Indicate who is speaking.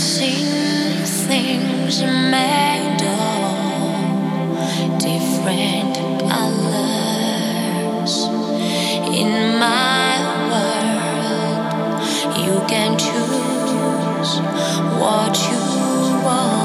Speaker 1: seen things made of different colors in my world. You can choose what you want.